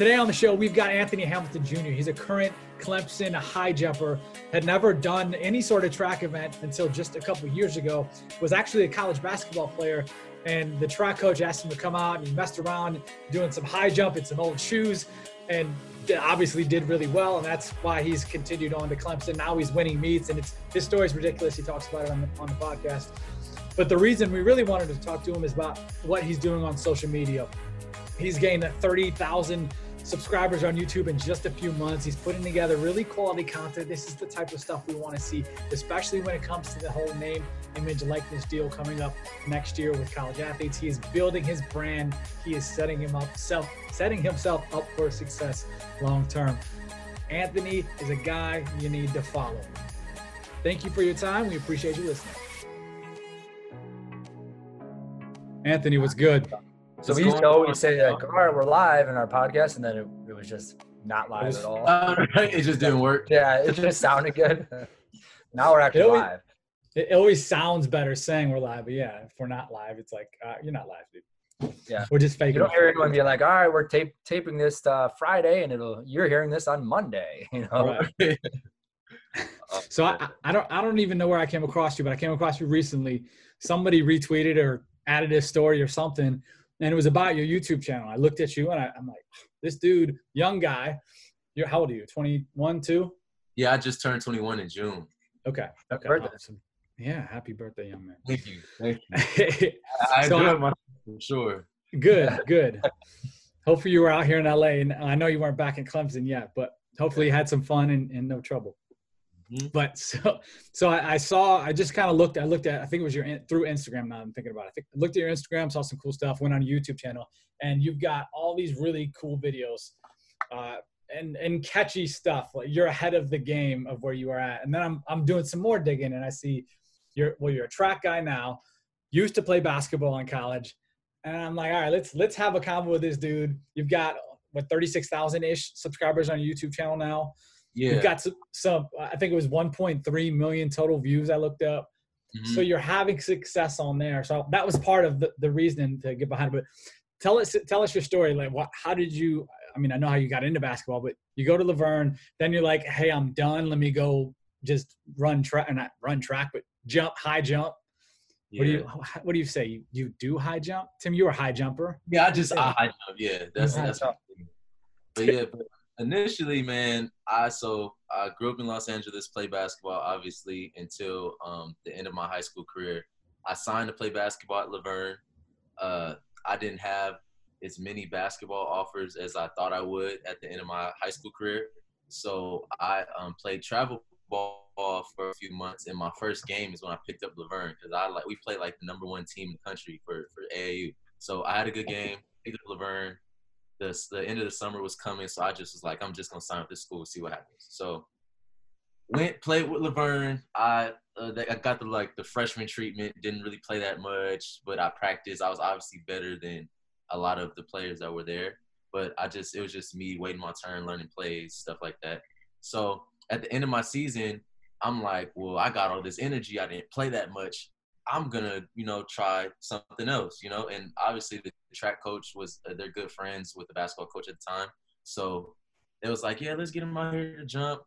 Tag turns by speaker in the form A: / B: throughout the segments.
A: Today on the show, we've got Anthony Hamilton Jr. He's a current Clemson high jumper, had never done any sort of track event until just a couple years ago, was actually a college basketball player. And the track coach asked him to come out and he messed around doing some high jump in some old shoes and obviously did really well. And that's why he's continued on to Clemson. Now he's winning meets and it's his story is ridiculous. He talks about it on the, on the podcast. But the reason we really wanted to talk to him is about what he's doing on social media. He's gained 30,000 subscribers on YouTube in just a few months. He's putting together really quality content. This is the type of stuff we want to see, especially when it comes to the whole name, image, likeness deal coming up next year with college athletes. He is building his brand. He is setting him up, self, setting himself up for success long term. Anthony is a guy you need to follow. Thank you for your time. We appreciate you listening. Anthony, what's good?
B: So we used to always say like, "All right, we're live in our podcast," and then it, it was just not live at all.
C: Uh, it just didn't work.
B: Yeah, it just sounded good. now we're actually
A: It always-
B: live.
A: It always sounds better saying we're live, but yeah, if we're not live, it's like uh, you're not live, dude.
B: Yeah.
A: we're just faking.
B: You don't
A: it.
B: hear anyone be like, "All right, we're tape taping this uh, Friday," and it'll you're hearing this on Monday. You know,
A: Right. So I, I- I don't I don't even know where I came across you, but I came across you recently. Somebody retweeted or added a story or something, and it was about your YouTube channel. I looked at you and I, I'm like, this dude, young guy. You're how old are you? 21, two?
C: Yeah, I just turned 21 in June.
A: Okay. Okay. awesome. Yeah, happy birthday, young man.
C: Thank you. Thank you. I
A: So
C: do
A: I-
C: it myself for sure.
A: good, good. Hopefully you were out here in LA, and I know you weren't back in Clemson yet, but hopefully you had some fun and, and no trouble.
C: Mhm.
A: But so, so I, I saw. I just kind of looked. I looked at. I think it was your through Instagram. Now I'm thinking about. It. I think looked at your Instagram, saw some cool stuff. Went on a YouTube channel, and you've got all these really cool videos, uh, and and catchy stuff. Like you're ahead of the game of where you are at. And then I'm I'm doing some more digging, and I see you're well. You're a track guy now. Used to play basketball in college, and I'm like, all right, let's let's have a convo with this dude. You've got what 36,000 ish subscribers on your YouTube channel now.
C: Yeah.
A: You've got some, some, I think it was 1.3 million total views I looked up.
C: Mhm.
A: So you're having success on there. So that was part of the, the reason to get behind it. But tell us, tell us your story. Like what, how did you, I mean, I know how you got into basketball, but you go to Laverne, then you're like, Hey, I'm done. Let me go just run track, not run track, but jump, high jump. What do you, what do you say? You, you do high jump? Tim, you were a high jumper.
C: Yeah, I just I, I jump. Yeah, that's
A: High
C: that's.
B: jump.
C: But yeah, but initially, man, I so I grew up in Los Angeles, played basketball, obviously, until um, the end of my high school career. I signed to play basketball at Laverne. Uh, I didn't have as many basketball offers as I thought I would at the end of my high school career. So I um, played travel ball for a few months, and my first game is when I picked up Laverne because I like we played like the number one team in the country for for AAU. So I had a good game, picked up Laverne. The the end of the summer was coming, so I just was like, I'm just gonna sign up this school, see what happens. So went played with Laverne. I uh, I got the like the freshman treatment. Didn't really play that much, but I practiced. I was obviously better than a lot of the players that were there. But I just it was just me waiting my turn, learning plays, stuff like that. So at the end of my season, I'm like, well, I got all this energy. I didn't play that much. I'm gonna, you know, try something else, you know. And obviously, the track coach was uh, they're good friends with the basketball coach at the time, so it was like, yeah, let's get him out here to jump.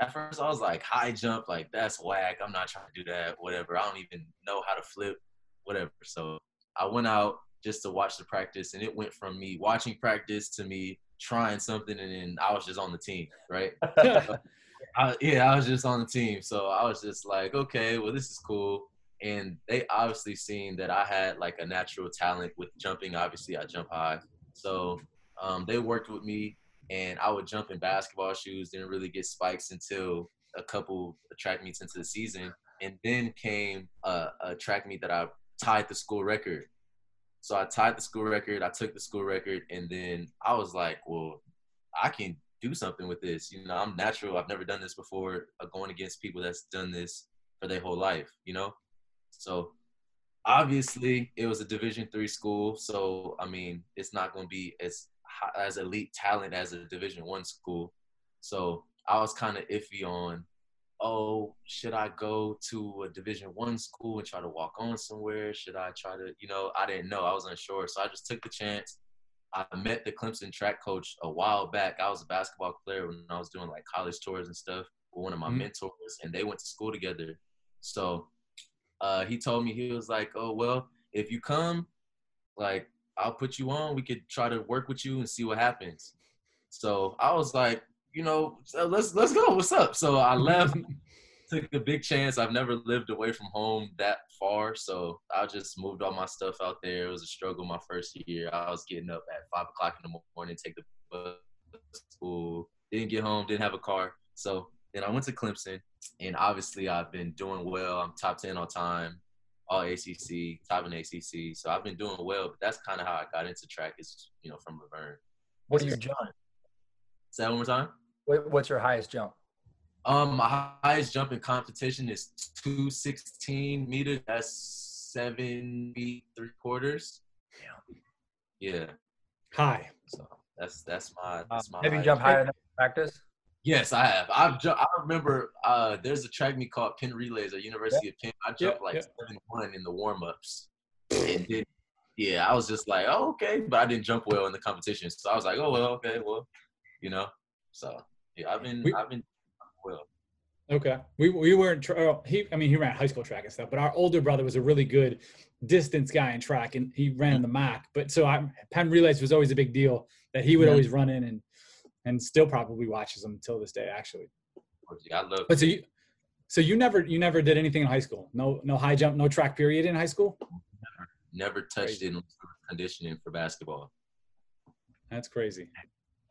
C: At first, I was like, high jump, like that's whack. I'm not trying to do that. Whatever. I don't even know how to flip. Whatever. So I went out just to watch the practice, and it went from me watching practice to me trying something, and then I was just on the team, right? I, yeah, I was just on the team, so I was just like, okay, well, this is cool. And they obviously seen that I had like a natural talent with jumping. Obviously, I jump high, so um, they worked with me, and I would jump in basketball shoes. Didn't really get spikes until a couple track meets into the season, and then came a, a track meet that I tied the school record. So I tied the school record. I took the school record, and then I was like, well, I can do something with this. You know, I'm natural. I've never done this before. Uh, going against people that's done this for their whole life. You know, so obviously it was a Division three school. So I mean, it's not going to be as as elite talent as a Division one school. So I was kind of iffy on, oh, should I go to a Division one school and try to walk on somewhere? Should I try to, you know, I didn't know. I was unsure. So I just took the chance. I met the Clemson track coach a while back. I was a basketball player when I was doing like college tours and stuff with one of my mm-hmm. mentors, and they went to school together. So uh, he told me he was like, "Oh well, if you come, like I'll put you on. We could try to work with you and see what happens." So I was like, you know, let's let's go. What's up? So I left, took a big chance. I've never lived away from home that far, so I just moved all my stuff out there. It was a struggle my first year. I was getting up at five o'clock in the morning, take the bus to school. Didn't get home, didn't have a car. So then I went to Clemson, and obviously I've been doing well. I'm top ten all time, all ACC, top in ACC. So I've been doing well. But that's kind of how I got into track is you know from La Verne.
B: What are you jump?
C: Say that one more time.
B: What's your highest jump?
C: Um, my highest jump in competition is 216 meters. That's seven feet three quarters. Yeah. Yeah.
A: High.
C: So that's that's my that's my.
B: have you jumped higher than practice?
C: Yes, I have. I've ju- I remember uh, there's a track meet called Penn Relays at University yep. of Penn. I jumped yep, like yep. seven one in the warm ups, and then yeah, I was just like, oh okay, but I didn't jump well in the competition, so I was like, oh well, okay, well, you know, so yeah, I've been we, I've been well.
A: Okay, we we weren't. Oh, he, I mean, he ran high school track and stuff, but our older brother was a really good distance guy in track, and he ran in the MAC. But so I, Penn relays was always a big deal that he would always run in and and still probably watches them until this day, actually.
C: Yeah, I love.
A: But so you, so you never you never did anything in high school? No no high jump, no track period in high school.
C: Never, never touched crazy. in conditioning for basketball.
A: That's crazy.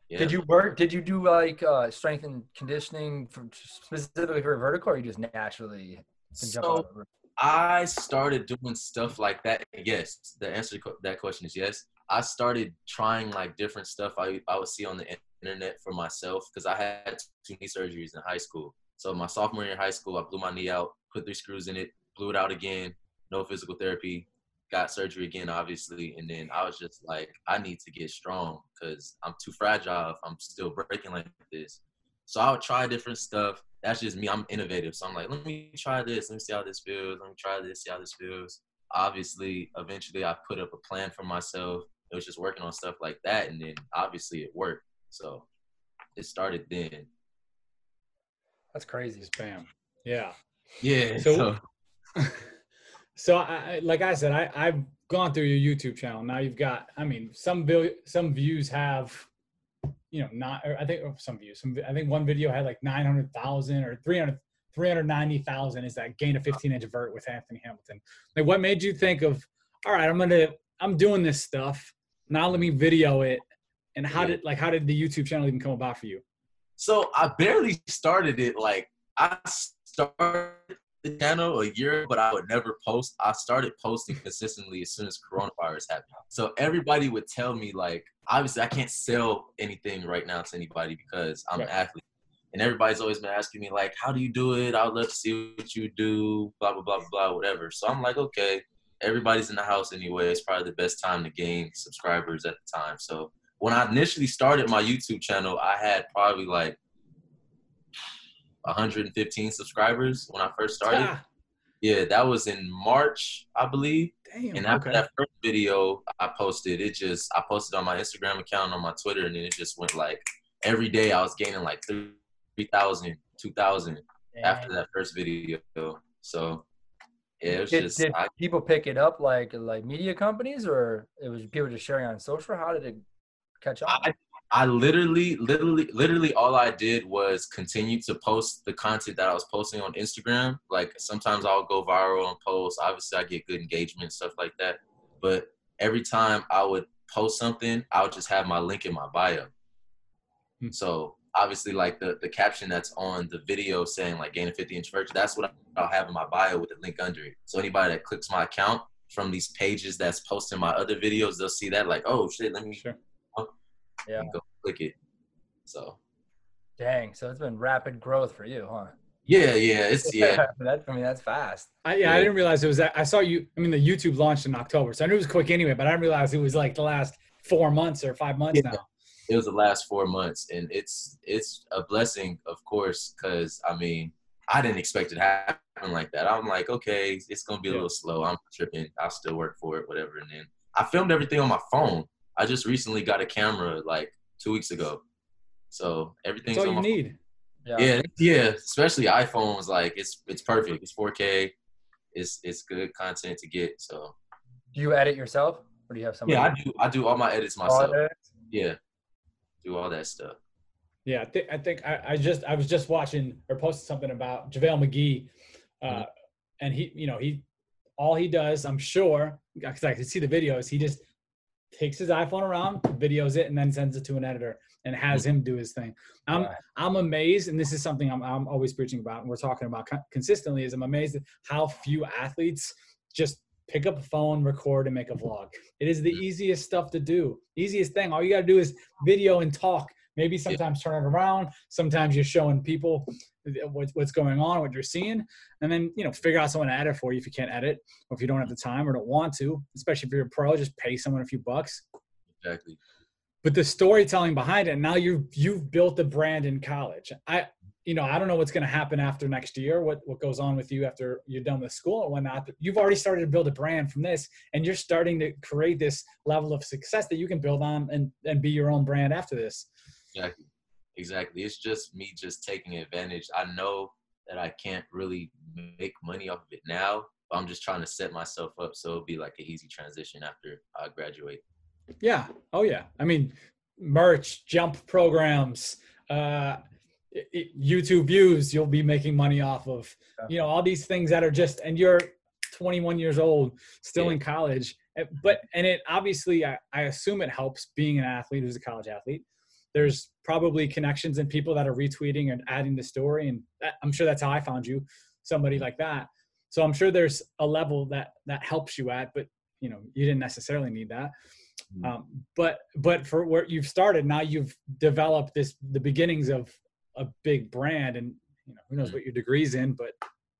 B: Yeah. Did you work? Did you do like uh, strength and conditioning for, specifically for vertical, or you just naturally
C: so I started doing stuff like that. Yes, the answer to that question is yes. I started trying like different stuff I I would see on the internet for myself because I had two knee surgeries in high school. So my sophomore year in high school, I blew my knee out, put three screws in it, blew it out again, no physical therapy, got surgery again, obviously. And then I was just like, I need to get strong because I'm too fragile if I'm still breaking like this. So I would try different stuff. That's just me. I'm innovative. So I'm like, let me try this. Let me see how this feels. Let me try this, see how this feels. Obviously, eventually I put up a plan for myself. It was just working on stuff like that. And then obviously it worked. So it started then.
B: That's crazy.
A: Spam. Yeah.
C: Yeah.
A: So, so So I, like I said, I, I've gone through your YouTube channel. Now you've got, I mean, some bill, some views have, you know, not, I think oh, some views, some, I think one video had like 900,000 or 300, 390,000 is that gain a 15 inch vert with Anthony Hamilton. Like what made you think of, all right, I'm going to, I'm doing this stuff. Now let me video it. And how yeah. did, like, how did the YouTube channel even come about for you?
C: So I barely started it. Like I started the channel a year, but I would never post. I started posting consistently as soon as coronavirus happened. So everybody would tell me like, obviously I can't sell anything right now to anybody because I'm right. an athlete. And everybody's always been asking me like, how do you do it? I would love to see what you do, blah, blah, blah, blah, whatever. So I'm like, okay, everybody's in the house anyway. It's probably the best time to gain subscribers at the time. So when I initially started my YouTube channel, I had probably like 115 subscribers when I first started. Ah. Yeah, that was in March, I believe.
A: Damn.
C: And after okay. that first video I posted, it just I posted on my Instagram account on my Twitter, and then it just went like every day I was gaining like 3,000, 2,000 after that first video. So yeah, it was
B: did,
C: just.
B: Did I, people pick it up like like media companies, or it was people just sharing on social? How did it catch on?
C: I, I literally, literally, literally all I did was continue to post the content that I was posting on Instagram. Like sometimes I'll go viral and post. Obviously, I get good engagement, stuff like that. But every time I would post something, I would just have my link in my bio. Hmm. So obviously, like the, the caption that's on the video saying like gain a 50 inch virtue, that's what I'll have in my bio with the link under it. So anybody that clicks my account from these pages that's posting my other videos, they'll see that like, oh shit, let me
A: sure
C: yeah. go click it. So.
B: Dang. So it's been rapid growth for you, huh?
C: Yeah, yeah, it's yeah.
B: that, I mean, that's fast.
A: I, yeah, yeah, I didn't realize it was. That. I saw you. I mean, the YouTube launched in October, so I knew it was quick anyway. But I didn't realize it was like the last four months or five months yeah. now.
C: It was the last four months, and it's it's a blessing, of course, because I mean, I didn't expect it to happen like that. I'm like, okay, it's gonna be a yeah. little slow. I'm tripping. I'll still work for it, whatever. And then I filmed everything on my phone, I just recently got a camera like two weeks ago, so everything's
A: That's all
C: on
A: you
C: my
A: need.
B: Yeah.
C: yeah, yeah, especially iPhones. Like it's it's perfect. It's 4K. It's it's good content to get. So
B: Do you edit yourself, or do you have somebody?
C: yeah, I do I do all my edits myself.
B: edit?
C: Yeah, do all that stuff.
A: Yeah, I think I think I, I just I was just watching or posted something about JaVale McGee, uh,
C: Mhm.
A: and he you know he all he does I'm sure because I can see the videos he just takes his iPhone around, videos it, and then sends it to an editor and has him do his thing. I'm
B: Yeah.
A: I'm amazed, and this is something I'm I'm always preaching about, and we're talking about consistently. Is I'm amazed at how few athletes just pick up a phone, record, and make a vlog. It is the
C: Mhm.
A: easiest stuff to do. Easiest thing. All you got to do is video and talk. Maybe sometimes turn it around. Sometimes you're showing people what, what's going on, what you're seeing, and then you know figure out someone to edit for you if you can't edit, or if you don't have the time or don't want to. Especially if you're a pro, just pay someone a few bucks
C: Exactly.
A: but the storytelling behind it now you've you've built the brand in college i you know i don't know what's going to happen after next year what what goes on with you after you're done with school and whatnot but you've already started to build a brand from this and you're starting to create this level of success that you can build on and and be your own brand after this
C: Exactly. Exactly. It's just me just taking advantage. I know that I can't really make money off of it now, but I'm just trying to set myself up so it'll be like an easy transition after I graduate.
A: yeah oh yeah i mean merch jump programs uh youtube views you'll be making money off of you know all these things that are just and you're 21 years old still in college Uh, but and it obviously I, I assume it helps being an athlete who's a college athlete there's probably connections and people that are retweeting and adding the story and i'm sure that's how i found you somebody like that so i'm sure there's a level that that helps you at but you know you didn't necessarily need that
C: Mhm.
A: um, but but for where you've started now you've developed this the beginnings of a big brand and you know who knows
C: Mhm.
A: what your degrees in but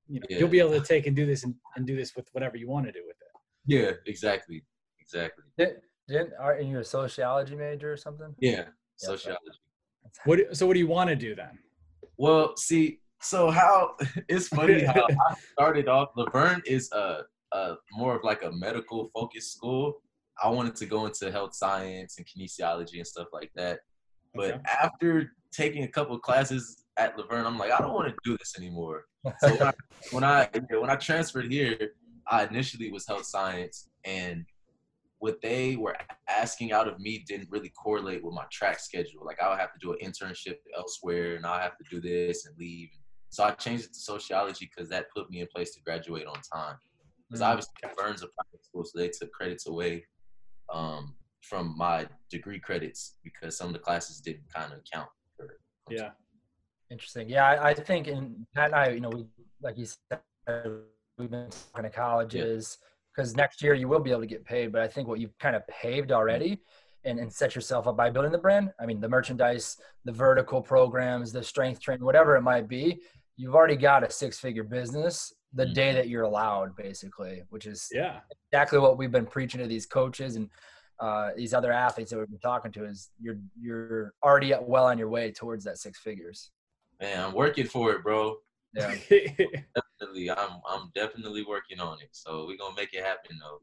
A: you know
C: Yeah.
A: you'll be able to take and do this and, and do this with whatever you want to do with it
C: Yeah, exactly. Exactly.
B: Did, didn't are you a sociology major or something?
C: Yeah. Sociology.
A: what so what do you want to do then
C: Well, see, so how it's funny how I started off. Laverne is a, a more of like a medical focused school. I wanted to go into health science and kinesiology and stuff like that. But
A: Okay.
C: after taking a couple classes at Laverne, I'm like, I don't want to do this anymore. So when I, when I when I transferred here, I initially was health science, and what they were asking out of me didn't really correlate with my track schedule. Like I would have to do an internship elsewhere, and I have to do this and leave. So I changed it to sociology because that put me in place to graduate on time. Because
B: Mm,
C: obviously Laverne a private school, so they took credits away um, from my degree credits because some of the classes didn't kind of count for.
A: yeah
B: Interesting. Yeah, I, I think in Pat and I, you know, we like you said, we've been talking to colleges because next year you will be able to get paid. But I think what you've kind of paved already and, and set yourself up by building the brand. I mean, the merchandise, the vertical programs, the strength training, whatever it might be, you've already got a six figure business the day that you're allowed, basically, which is
A: yeah
B: exactly what we've been preaching to these coaches and uh, these other athletes that we've been talking to is you're you're already well on your way towards that six figures.
C: Man, I'm working for it, bro.
B: Yeah.
C: Definitely, I'm I'm definitely working on it. So we're gonna make it happen though.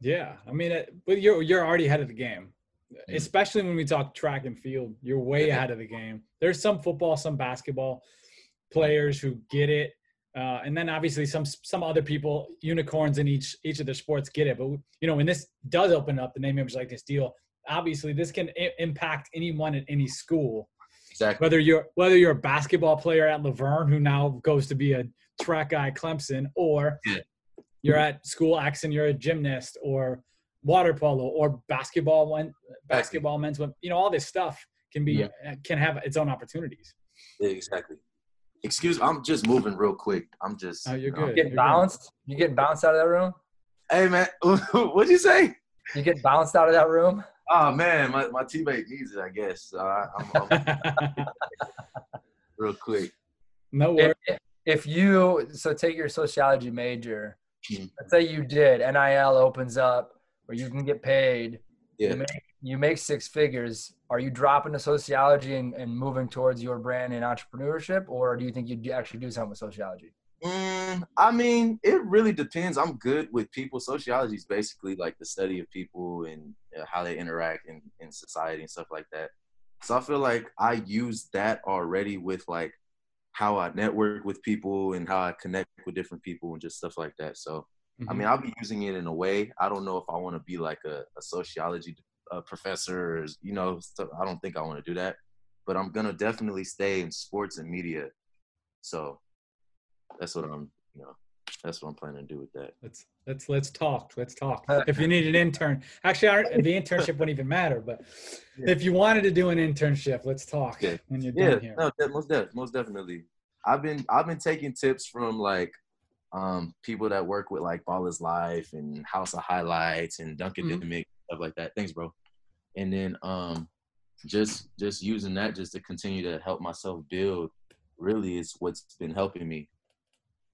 A: yeah i mean but you're you're already ahead of the game
C: Mm.
A: especially when we talk track and field you're way ahead of the game there's some football some basketball players who get it uh, and then obviously some some other people unicorns in each each of their sports get it but you know when this does open up the name image like this deal obviously this can I- impact anyone at any school
C: Exactly.
A: whether you're whether you're a basketball player at Laverne who now goes to be a track guy at Clemson, or
C: Yeah.
A: you're at school X and you're a gymnast or water polo or basketball one basketball men's one you know all this stuff can be
C: Yeah.
A: uh, can have its own opportunities
C: Yeah, exactly. Excuse me, I'm just moving real quick. I'm just.
A: Oh, you're
C: you know,
A: good.
B: Getting
A: You're good.
B: bounced? You getting bounced out of that room?
C: Hey man, what'd you say?
B: You get bounced out of that room?
C: Oh man, my, my teammate needs it, I guess. So I, I'm, I'm real quick.
A: no worries.
B: If, if you so take your sociology major,
C: Mhm.
B: let's say you did, NIL opens up where you can get paid.
C: Yeah.
B: You make, you make six figures. Are you dropping to sociology and, and moving towards your brand and entrepreneurship, or do you think you'd actually do something with sociology?
C: Mm, I mean, it really depends. I'm good with people. Sociology is basically like the study of people and uh, how they interact in, in society and stuff like that. So I feel like I use that already with like how I network with people and how I connect with different people and just stuff like that. So, mm-hmm. I mean, I'll be using it in a way. I don't know if I want to be like a, a sociology uh, professor, or, you know, stuff. I don't think I want to do that. But I'm gonna definitely stay in sports and media. So that's what I'm, you know, that's what I'm planning to do with that.
A: Let's let's let's talk. Let's talk. If you need an intern, actually, our, the internship wouldn't even matter. But yeah. if you wanted to do an internship, let's talk okay. when you're yeah, done here.
C: No, most def- most definitely. I've been I've been taking tips from like um people that work with like Ballislife and House of Highlights and Dunkin' mm-hmm. stuff like that. Thanks, bro. And then um just just using that just to continue to help myself build really is what's been helping me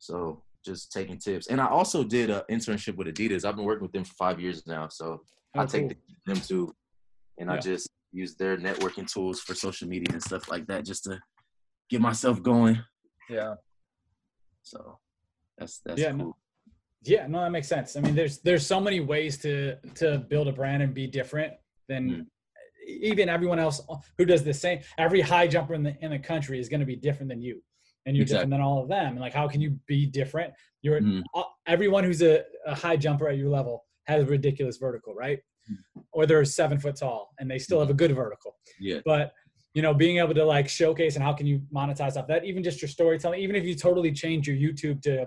C: so just taking tips. And I also did an internship with Adidas. I've been working with them for five years now. So oh, I take them too. And yeah. I just use their networking tools for social media and stuff like that just to get myself going.
B: Yeah.
C: So that's that's
A: yeah,
C: cool.
A: No, yeah, no, that makes sense. I mean, there's there's so many ways to to build a brand and be different than mm even everyone else who does the same. Every high jumper in the in the country is going to be different than you and you're exactly. different than all of them. And like, how can you be different? You're mm. everyone who's a, a, high jumper at your level has a ridiculous vertical, right? Mm. Or they're seven foot tall and they still have a good vertical.
C: Yeah.
A: But you know, being able to like showcase and how can you monetize off that? Even just your storytelling, even if you totally change your YouTube to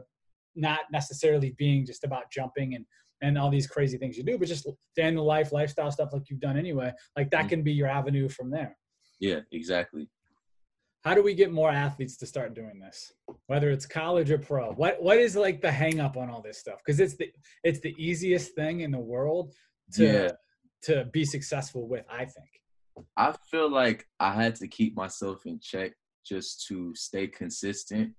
A: not necessarily being just about jumping and and all these crazy things you do, but just day in the life, lifestyle stuff like you've done anyway. Like that mm. can be your avenue from there.
C: Yeah, exactly
A: how do we get more athletes to start doing this? Whether it's college or pro. What what is like the hang up on all this stuff? Because it's the it's the easiest thing in the world to yeah. to be successful with i think.
C: I feel like i had to keep myself in check just to stay consistent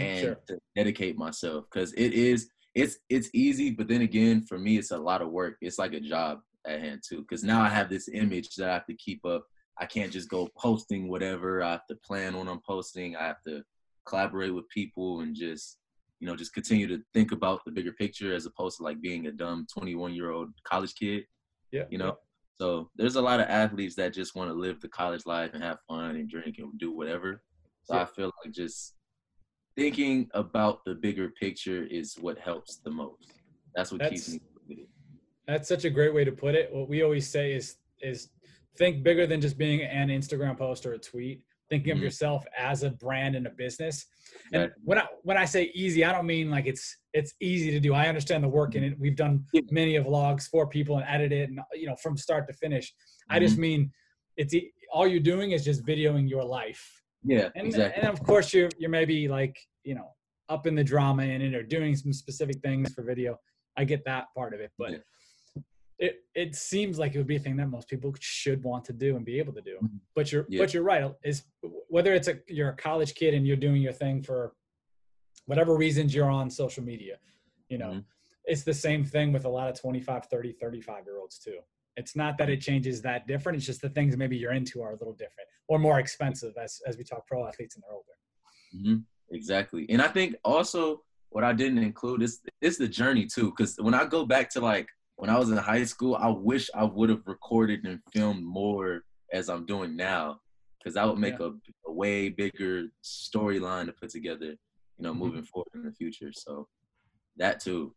C: mm, and sure. to dedicate myself because it is it's it's easy but then again for me it's a lot of work. It's like a job at hand too because now i have this image that i have to keep up I can't just go posting whatever. I have to plan when I'm posting. I have to collaborate with people and just, you know, just continue to think about the bigger picture as opposed to like being a dumb 21 year old college kid.
A: Yeah.
C: You know, so there's a lot of athletes that just want to live the college life and have fun and drink and do whatever. So yeah. I feel like just thinking about the bigger picture is what helps the most. That's what that's, keeps me.
A: That's such a great way to put it. What we always say is is think bigger than just being an Instagram post or a tweet. Thinking mm-hmm. of yourself as a brand and a business. And yeah. when I when I say easy, I don't mean like it's it's easy to do. I understand the work in it. We've done many of vlogs for people and edit it, and you know from start to finish. Mm-hmm. I just mm-hmm. mean it's all you're doing is just videoing your life.
C: Yeah,
A: and,
C: exactly.
A: And of course, you're you're maybe like you know up in the drama in it or doing some specific things for video. I get that part of it, but. Yeah it it seems like it would be a thing that most people should want to do and be able to do. Mm-hmm. But you're yeah. but you're right. Is whether it's a you're a college kid and you're doing your thing for whatever reasons you're on social media, you know, mm-hmm. it's the same thing with a lot of 25, 30, 35 year olds too. It's not that it changes that different. It's just the things maybe you're into are a little different or more expensive as as we talk pro athletes and they're older.
C: Mm-hmm. Exactly. And I think also what I didn't include is it's the journey too. Cause when I go back to like when I was in high school, I wish I would have recorded and filmed more as I'm doing now, because that would make yeah. a, a, way bigger storyline to put together, you know, mm-hmm. moving forward in the future. So that too.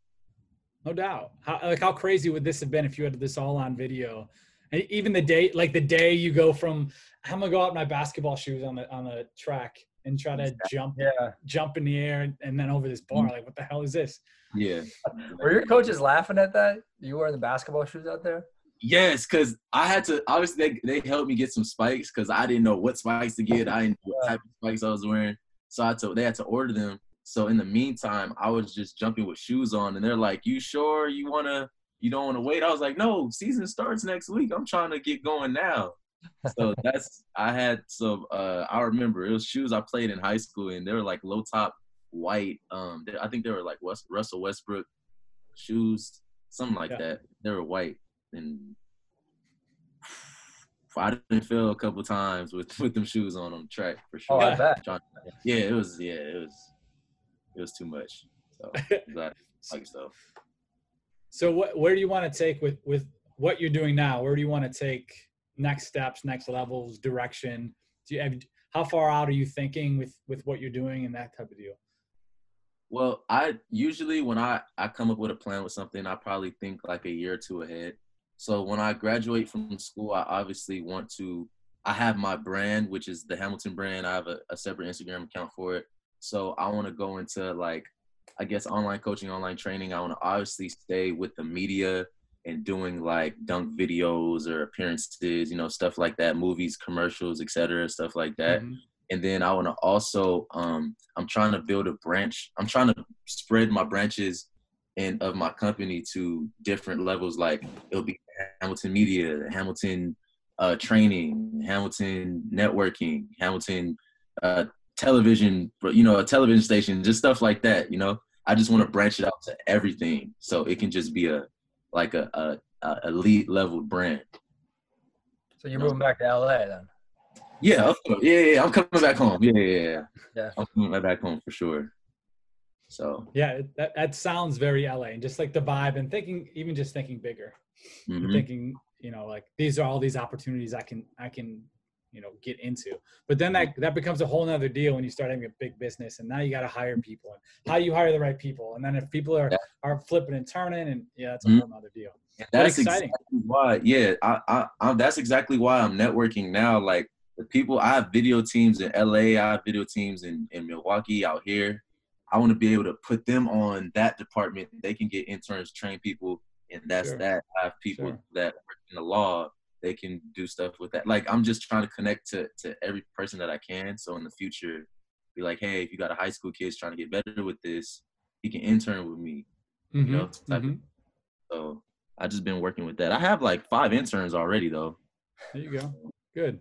A: No doubt. How like how crazy would this have been if you had this all on video? And even the day, like the day you go from, I'm gonna go out in my basketball shoes on the on the track and try to jump,
B: yeah.
A: jump in the air and, and then over this bar. Like, what the hell is this?
C: Yeah.
B: Were your coaches laughing at that? You wearing the basketball shoes out there?
C: Yes, because I had to. Obviously, they, they helped me get some spikes because I didn't know what spikes to get. I didn't know what type of spikes I was wearing, so I told they had to order them. So in the meantime, I was just jumping with shoes on, and they're like, "You sure you wanna? You don't want to wait?" I was like, "No, season starts next week. I'm trying to get going now." So that's I had some. Uh, I remember it was shoes I played in high school, and they were like low top white. Um, I think they were like West, Russell Westbrook shoes, something like yeah. that. They were white, and I didn't feel a couple times with with them shoes on on track for sure.
B: Oh, I bet.
C: Yeah, it was. Yeah, it was. it was too much. So that like so.
A: So what where do you want to take with with what you're doing now? Where do you want to take next steps, next levels, direction? Do you have, how far out are you thinking with with what you're doing and that type of deal?
C: Well, I usually when I I come up with a plan with something, I probably think like a year or two ahead. So when I graduate from school, I obviously want to. I have my brand, which is the Hamilton brand. I have a, a separate Instagram account for it. So I want to go into like, I guess online coaching, online training. I want to obviously stay with the media and doing like dunk videos or appearances, you know, stuff like that, movies, commercials, etc., stuff like that. Mm-hmm. And then I want to also, um, I'm trying to build a branch. I'm trying to spread my branches and of my company to different levels. Like it'll be Hamilton Media, Hamilton uh, Training, Hamilton Networking, Hamilton uh, Television, you know, a television station, just stuff like that. You know, I just want to branch it out to everything, so it can just be a like a, a, a elite level brand.
B: So you're moving back to LA then?
C: Yeah, yeah, yeah. I'm coming back home. Yeah, yeah, yeah. Yeah, I'm coming back home for sure. So
A: yeah, that, that sounds very LA, and just like the vibe, and thinking, even just thinking bigger, mm-hmm. thinking, you know, like these are all these opportunities I can, I can, you know, get into. But then that that becomes a whole nother deal when you start having a big business, and now you got to hire people, and how do you hire the right people, and then if people are yeah. are flipping and turning, and yeah, that's a mm-hmm. whole nother deal.
C: that's exciting. Exactly why, yeah, I, I, I, that's exactly why I'm networking now. Like the people, I have video teams in LA, I have video teams in in Milwaukee, out here I want to be able to put them on that department. They can get interns, train people, and that's sure. that. I have people sure. that work in the law. They can do stuff with that. Like I'm just trying to connect to to every person that I can. So in the future, be like, hey, if you got a high school kid trying to get better with this, he can intern with me. Mm-hmm. You know, mm-hmm. so I just been working with that. I have like five interns already though.
A: There you go. Good.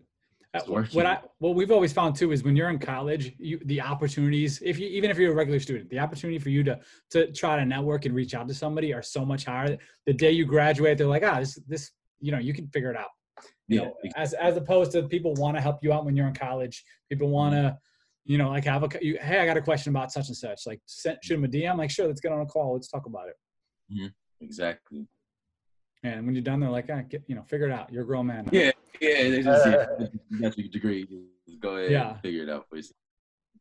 A: Uh, what I what we've always found too is when you're in college, you, the opportunities, if you even if you're a regular student, the opportunity for you to to try to network and reach out to somebody are so much higher. The day you graduate, they're like, ah, this this you know you can figure it out. You yeah. know, as as opposed to people want to help you out when you're in college. People want to, you know, like have a you, hey, I got a question about such and such. Like send, shoot them a DM. Like sure, let's get on a call. Let's talk about it.
C: Mm-hmm. Exactly.
A: And when you're done, they're like, ah, get, you know, figure it out. You're a grown man.
C: Yeah, yeah. They just uh, got your degree. Just go ahead yeah. and figure it out for yourself.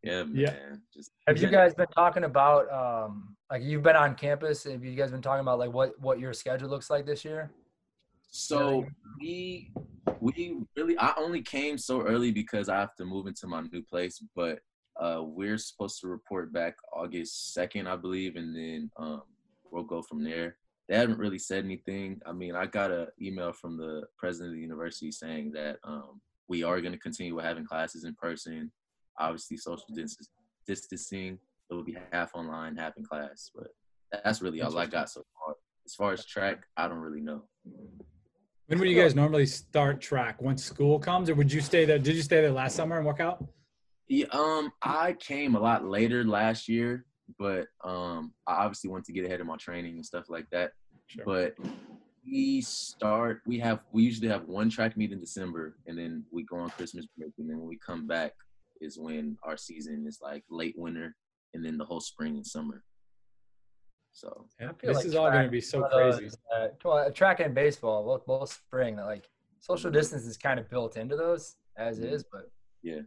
C: Yeah, man. Yeah.
B: Just, have you guys been talking about um like you've been on campus? Have you guys been talking about like what what your schedule looks like this year?
C: So we we really I only came so early because I have to move into my new place, but uh we're supposed to report back August second, I believe, and then um we'll go from there they haven't really said anything. I mean, I got an email from the president of the university saying that um, we are going to continue with having classes in person. Obviously, social distancing. It will be half online, half in class. But that's really all I got so far. As far as track, I don't really know.
A: When would you guys normally start track? Once school comes, or would you stay there? Did you stay there last summer and work out?
C: Yeah, um, I came a lot later last year but um, I obviously want to get ahead of my training and stuff like that. Sure. But we start. We have. We usually have one track meet in December, and then we go on Christmas break, and then when we come back is when our season is like late winter, and then the whole spring and summer. So
A: yeah, this like is all going to be so crazy.
B: Uh, track and baseball, both both spring. Like social distance is kind of built into those as mm-hmm. is, but
C: yeah,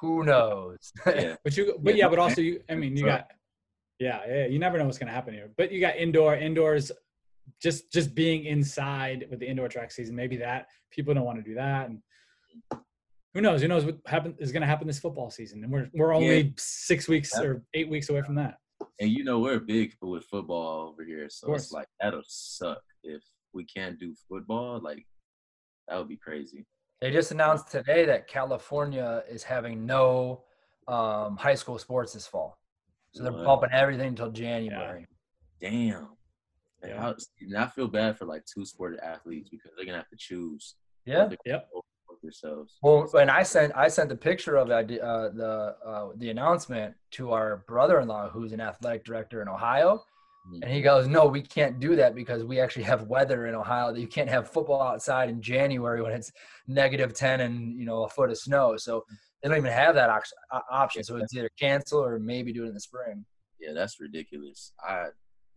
B: who knows?
A: yeah, but you, but yeah, but also you. I mean, you got yeah, yeah. You never know what's going to happen here. But you got indoor, indoors. Just just being inside with the indoor track season, maybe that people don't want to do that. And who knows? Who knows what happen is going to happen this football season? And we're we're only yeah. six weeks or eight weeks away from that.
C: And you know we're big with football over here, so it's like that'll suck if we can't do football. Like that would be crazy.
B: They just announced today that California is having no um, high school sports this fall. So they're bumping everything until January.
C: Yeah. Damn. Yeah. I, I feel bad for like two sport athletes because they're gonna have to choose.
B: Yeah. Yep. Themselves. Well, and I sent I sent the picture of uh, the uh, the announcement to our brother-in-law, who's an athletic director in Ohio, mm-hmm. and he goes, "No, we can't do that because we actually have weather in Ohio that you can't have football outside in January when it's negative ten and you know a foot of snow." So they don't even have that option. So it's either cancel or maybe do it in the spring.
C: Yeah, that's ridiculous. I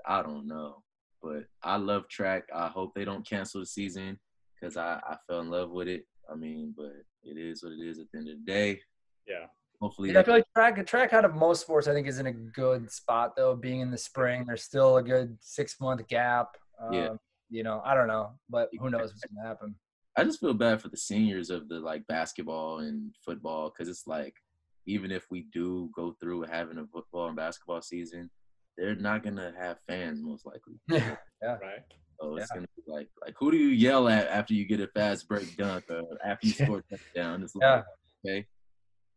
C: I don't know, but I love track. I hope they don't cancel the season because I I fell in love with it. I mean, but it is what it is at the end of the day.
A: Yeah.
C: Hopefully,
B: Yeah, I feel like track track out of most sports, I think, is in a good spot though. Being in the spring, there's still a good six month gap. Um,
C: Yeah.
B: You know, I don't know, but who knows what's gonna happen.
C: I just feel bad for the seniors of the like basketball and football because it's like even if we do go through having a football and basketball season, they're not gonna have fans most likely.
B: yeah.
A: Right.
C: So it's gonna be like like who do you yell at after you get a fast break dunk or after you
A: Yeah.
C: score a touchdown? It's
B: Yeah.
C: okay.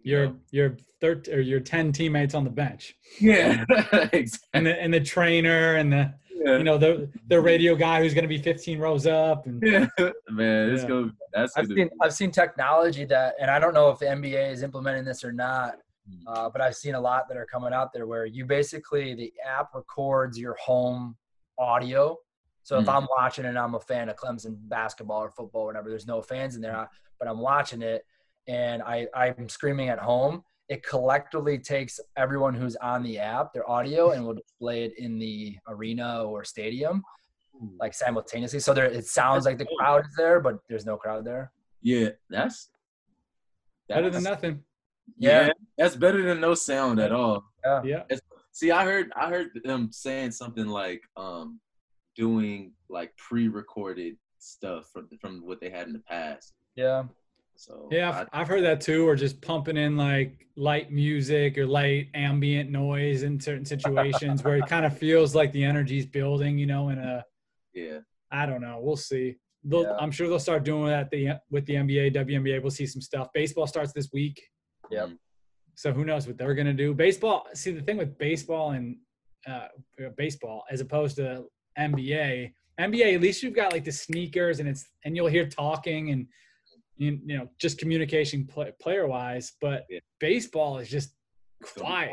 A: Your your third or your ten teammates on the bench,
C: Yeah, exactly.
A: and the and the trainer and the
C: Yeah.
A: you know the the radio guy who's going to be 15 rows up and
C: Yeah. Man, it's
A: Yeah.
C: gonna that's
B: I've
C: gonna
B: seen I've seen technology that, and I don't know if the NBA is implementing this or not, uh, but I've seen a lot that are coming out there where you basically the app records your home audio. So if
C: Mm.
B: I'm watching and I'm a fan of Clemson basketball or football, or whatever, there's no fans in there, but I'm watching it and I I'm screaming at home. It collectively takes everyone who's on the app, their audio, and will display it in the arena or stadium, like simultaneously. So there, it sounds like the crowd is there, but there's no crowd there.
C: yeah, that's
A: better than nothing.
C: Yeah,
B: Yeah.
C: that's better than no sound at all.
A: Yeah.
C: See, I heard I heard them saying something like um doing like pre-recorded stuff from from what they had in the past.
B: Yeah.
C: So
A: Yeah, I've, I've heard that too. Or just pumping in like light music or light ambient noise in certain situations where it kind of feels like the energy's building. You know, in a
C: yeah,
A: I don't know. We'll see. They'll,
B: Yeah.
A: I'm sure they'll start doing that the with the NBA, WNBA. We'll see some stuff. Baseball starts this week,
B: Yep.
C: Mm.
A: so who knows what they're gonna do. Baseball. See, the thing with baseball and uh, baseball as opposed to NBA. NBA, at least you've got like the sneakers and it's and you'll hear talking and you, you know just communication play, player wise. But
C: Yeah.
A: baseball is just quiet.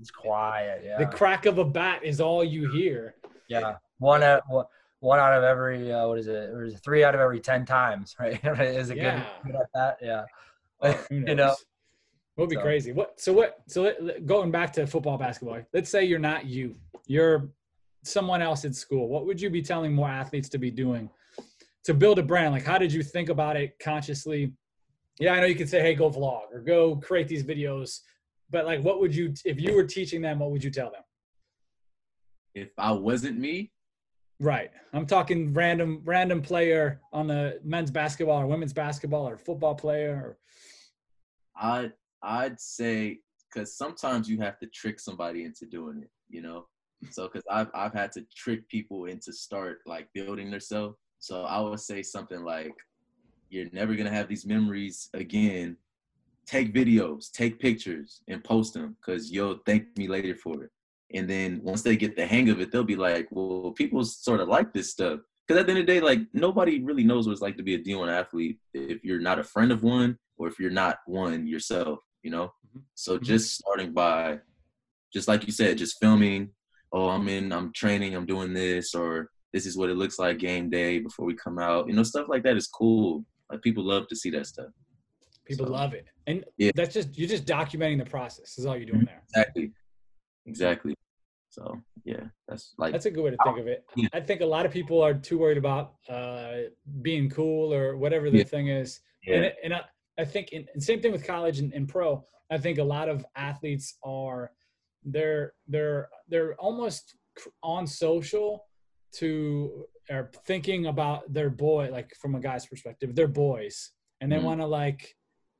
B: It's quiet. Yeah.
A: The crack of a bat is all you hear.
B: yeah. One out, one- out of every, uh, what is it? Or is it three out of every 10 times, right? is it
A: Yeah.
B: good, good at that? Yeah.
A: Who
B: You know,
A: knows? Would be
B: So-
A: crazy. What? So what? So let- going back to football, basketball. Let's say you're not you. You're someone else at school. What would you be telling more athletes to be doing to build a brand? Like, how did you think about it consciously? Yeah, I know you could say, "Hey, go vlog" or "Go create these videos," but like, what would you if you were teaching them? What would you tell them?
C: If I wasn't me,
A: Right. I'm talking random random player on the men's basketball or women's basketball or football player. Or,
C: I'd I'd say because sometimes you have to trick somebody into doing it, you know. So because I've I've had to trick people into start like building themselves. So I would say something like, "You're never gonna have these memories again. Take videos, take pictures, and post them because you'll thank me later for it." And then once they get the hang of it, they'll be like, "Well, people sort of like this stuff." Because at the end of the day, like nobody really knows what it's like to be a D1 athlete if you're not a friend of one or if you're not one yourself, you know?
A: Mhm.
C: So
A: Mhm.
C: just starting by, just like you said, just filming, oh, I'm in, I'm training, I'm doing this, or this is what it looks like game day before we come out. You know, stuff like that is cool. Like people love to see that stuff.
A: People
C: So-
A: love it, and
C: Yeah.
A: that's just you're just documenting the process. Is all you're doing there.
C: Exactly. Exactly. So yeah, that's like
A: That's a good way to think of it.
C: Yeah.
A: I think a lot of people are too worried about uh, being cool or whatever the
C: Yeah.
A: thing is.
C: yeah,
A: And, and I, I think, in, and same thing with college and, and pro. I think a lot of athletes are they're they're they're almost on social to are thinking about their boy like from a guy's perspective their boys and they
C: Mhm.
A: want to like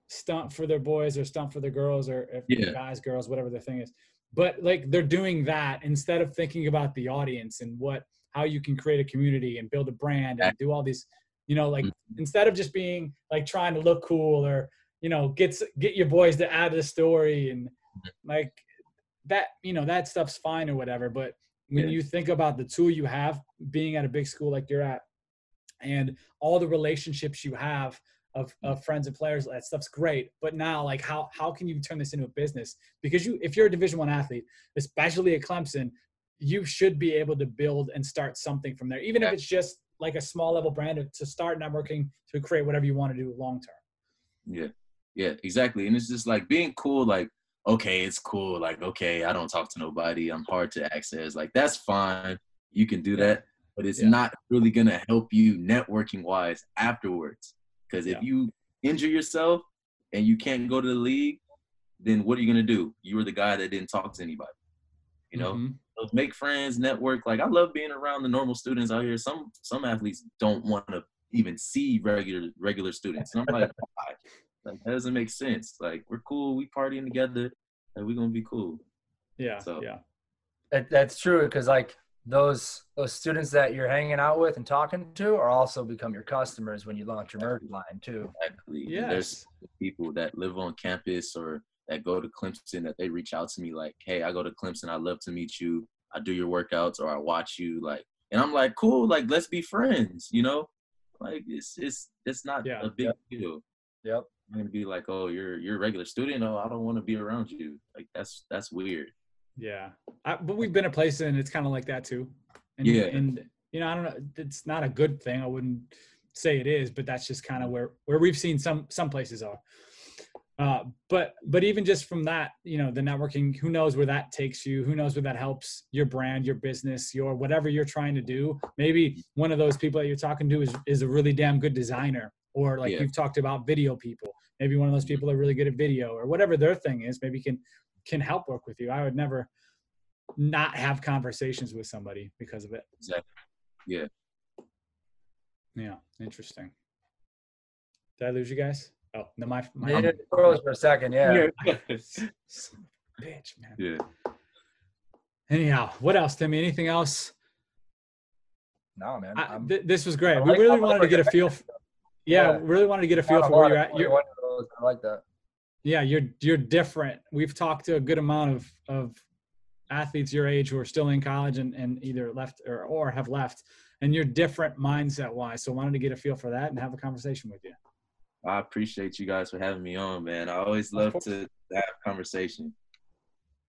A: stunt for their boys or stunt for their girls or if
C: Yeah.
A: guys girls whatever the thing is but like they're doing that instead of thinking about the audience and what how you can create a community and build a brand and do all these you know like instead of just being like trying to look cool or you know get get your boys to add the story and like that you know that stuff's fine or whatever but when
C: Yeah.
A: you think about the tool you have being at a big school like you're at and all the relationships you have of, mm. of friends and players that stuff's great but now like how how can you turn this into a business because you if you're a division one athlete especially at clemson you should be able to build and start something from there even if it's just like a small level brand to start networking to create whatever you want to do long term
C: Yeah, yeah, exactly. And it's just like being cool. Like, okay, it's cool. Like, okay, I don't talk to nobody. I'm hard to access. Like, that's fine. You can do that, but it's
A: Yeah.
C: not really gonna help you networking wise afterwards. Because if
A: Yeah.
C: you injure yourself and you can't go to the league, then what are you gonna do? You were the guy that didn't talk to anybody. You know,
A: Mhm.
C: So make friends, network. Like I love being around the normal students out here. Some some athletes don't want to even see regular regular students, and I'm like, why? Like that doesn't make sense. Like we're cool, we partying together, and we're gonna be cool.
A: Yeah.
C: So-
A: Yeah.
B: That, that's true because like those those students that you're hanging out with and talking to are also become your customers when you launch your merch line too.
C: Exactly. And There's people that live on campus or that go to Clemson that they reach out to me like, hey, I go to Clemson. I'd love to meet you. I do your workouts or I watch you. Like, and I'm like, cool. Like, let's be friends. You know, like it's it's it's not
A: Yeah.
C: a big deal.
B: Yep.
C: I'm gonna be like, oh, you're you're a regular student. Oh, I don't want to be around you. Like that's that's weird.
A: Yeah, I, but we've been at places and it's kind of like that too. And,
C: Yeah.
A: and you know, I don't know. It's not a good thing. I wouldn't say it is, but that's just kind of where where we've seen some some places are. Uh, but but even just from that, you know, the networking. Who knows where that takes you? Who knows where that helps your brand, your business, your whatever you're trying to do. Maybe one of those people that you're talking to is is a really damn good designer, or like
C: Yeah.
A: you've talked about video people. Maybe one of those people are really good at video, or whatever their thing is. Maybe can can help work with you. I would never not have conversations with somebody because of it.
C: Exactly. Yeah.
A: Yeah, interesting. Did I lose you guys? Oh, no, my my
B: Yeah, it froze for a second. Yeah.
A: Son of a bitch, man.
C: Yeah.
A: Anyhow, what else, Timmy? Anything else?
B: No, man.
A: I, th- this was great.
B: I
A: we
B: like-
A: really
B: I like
A: wanted to get a feel. f- yeah,
B: Yeah.
A: really wanted to get a feel for where you're at. You're,
B: 21 year olds. I like that.
A: yeah, you're you're different. We've talked to a good amount of of athletes your age who are still in college and, and either left or, or have left, and you're different mindset wise. So wanted to get a feel for that and have a conversation with you.
C: I appreciate you guys for having me on, man. I always love to have conversation.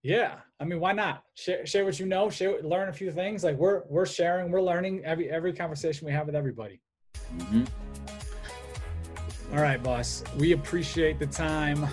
A: Yeah, I mean, why not share share what you know, share learn a few things. Like we're we're sharing, we're learning every every conversation we have with everybody.
C: hmm
A: All right, boss. We appreciate the time.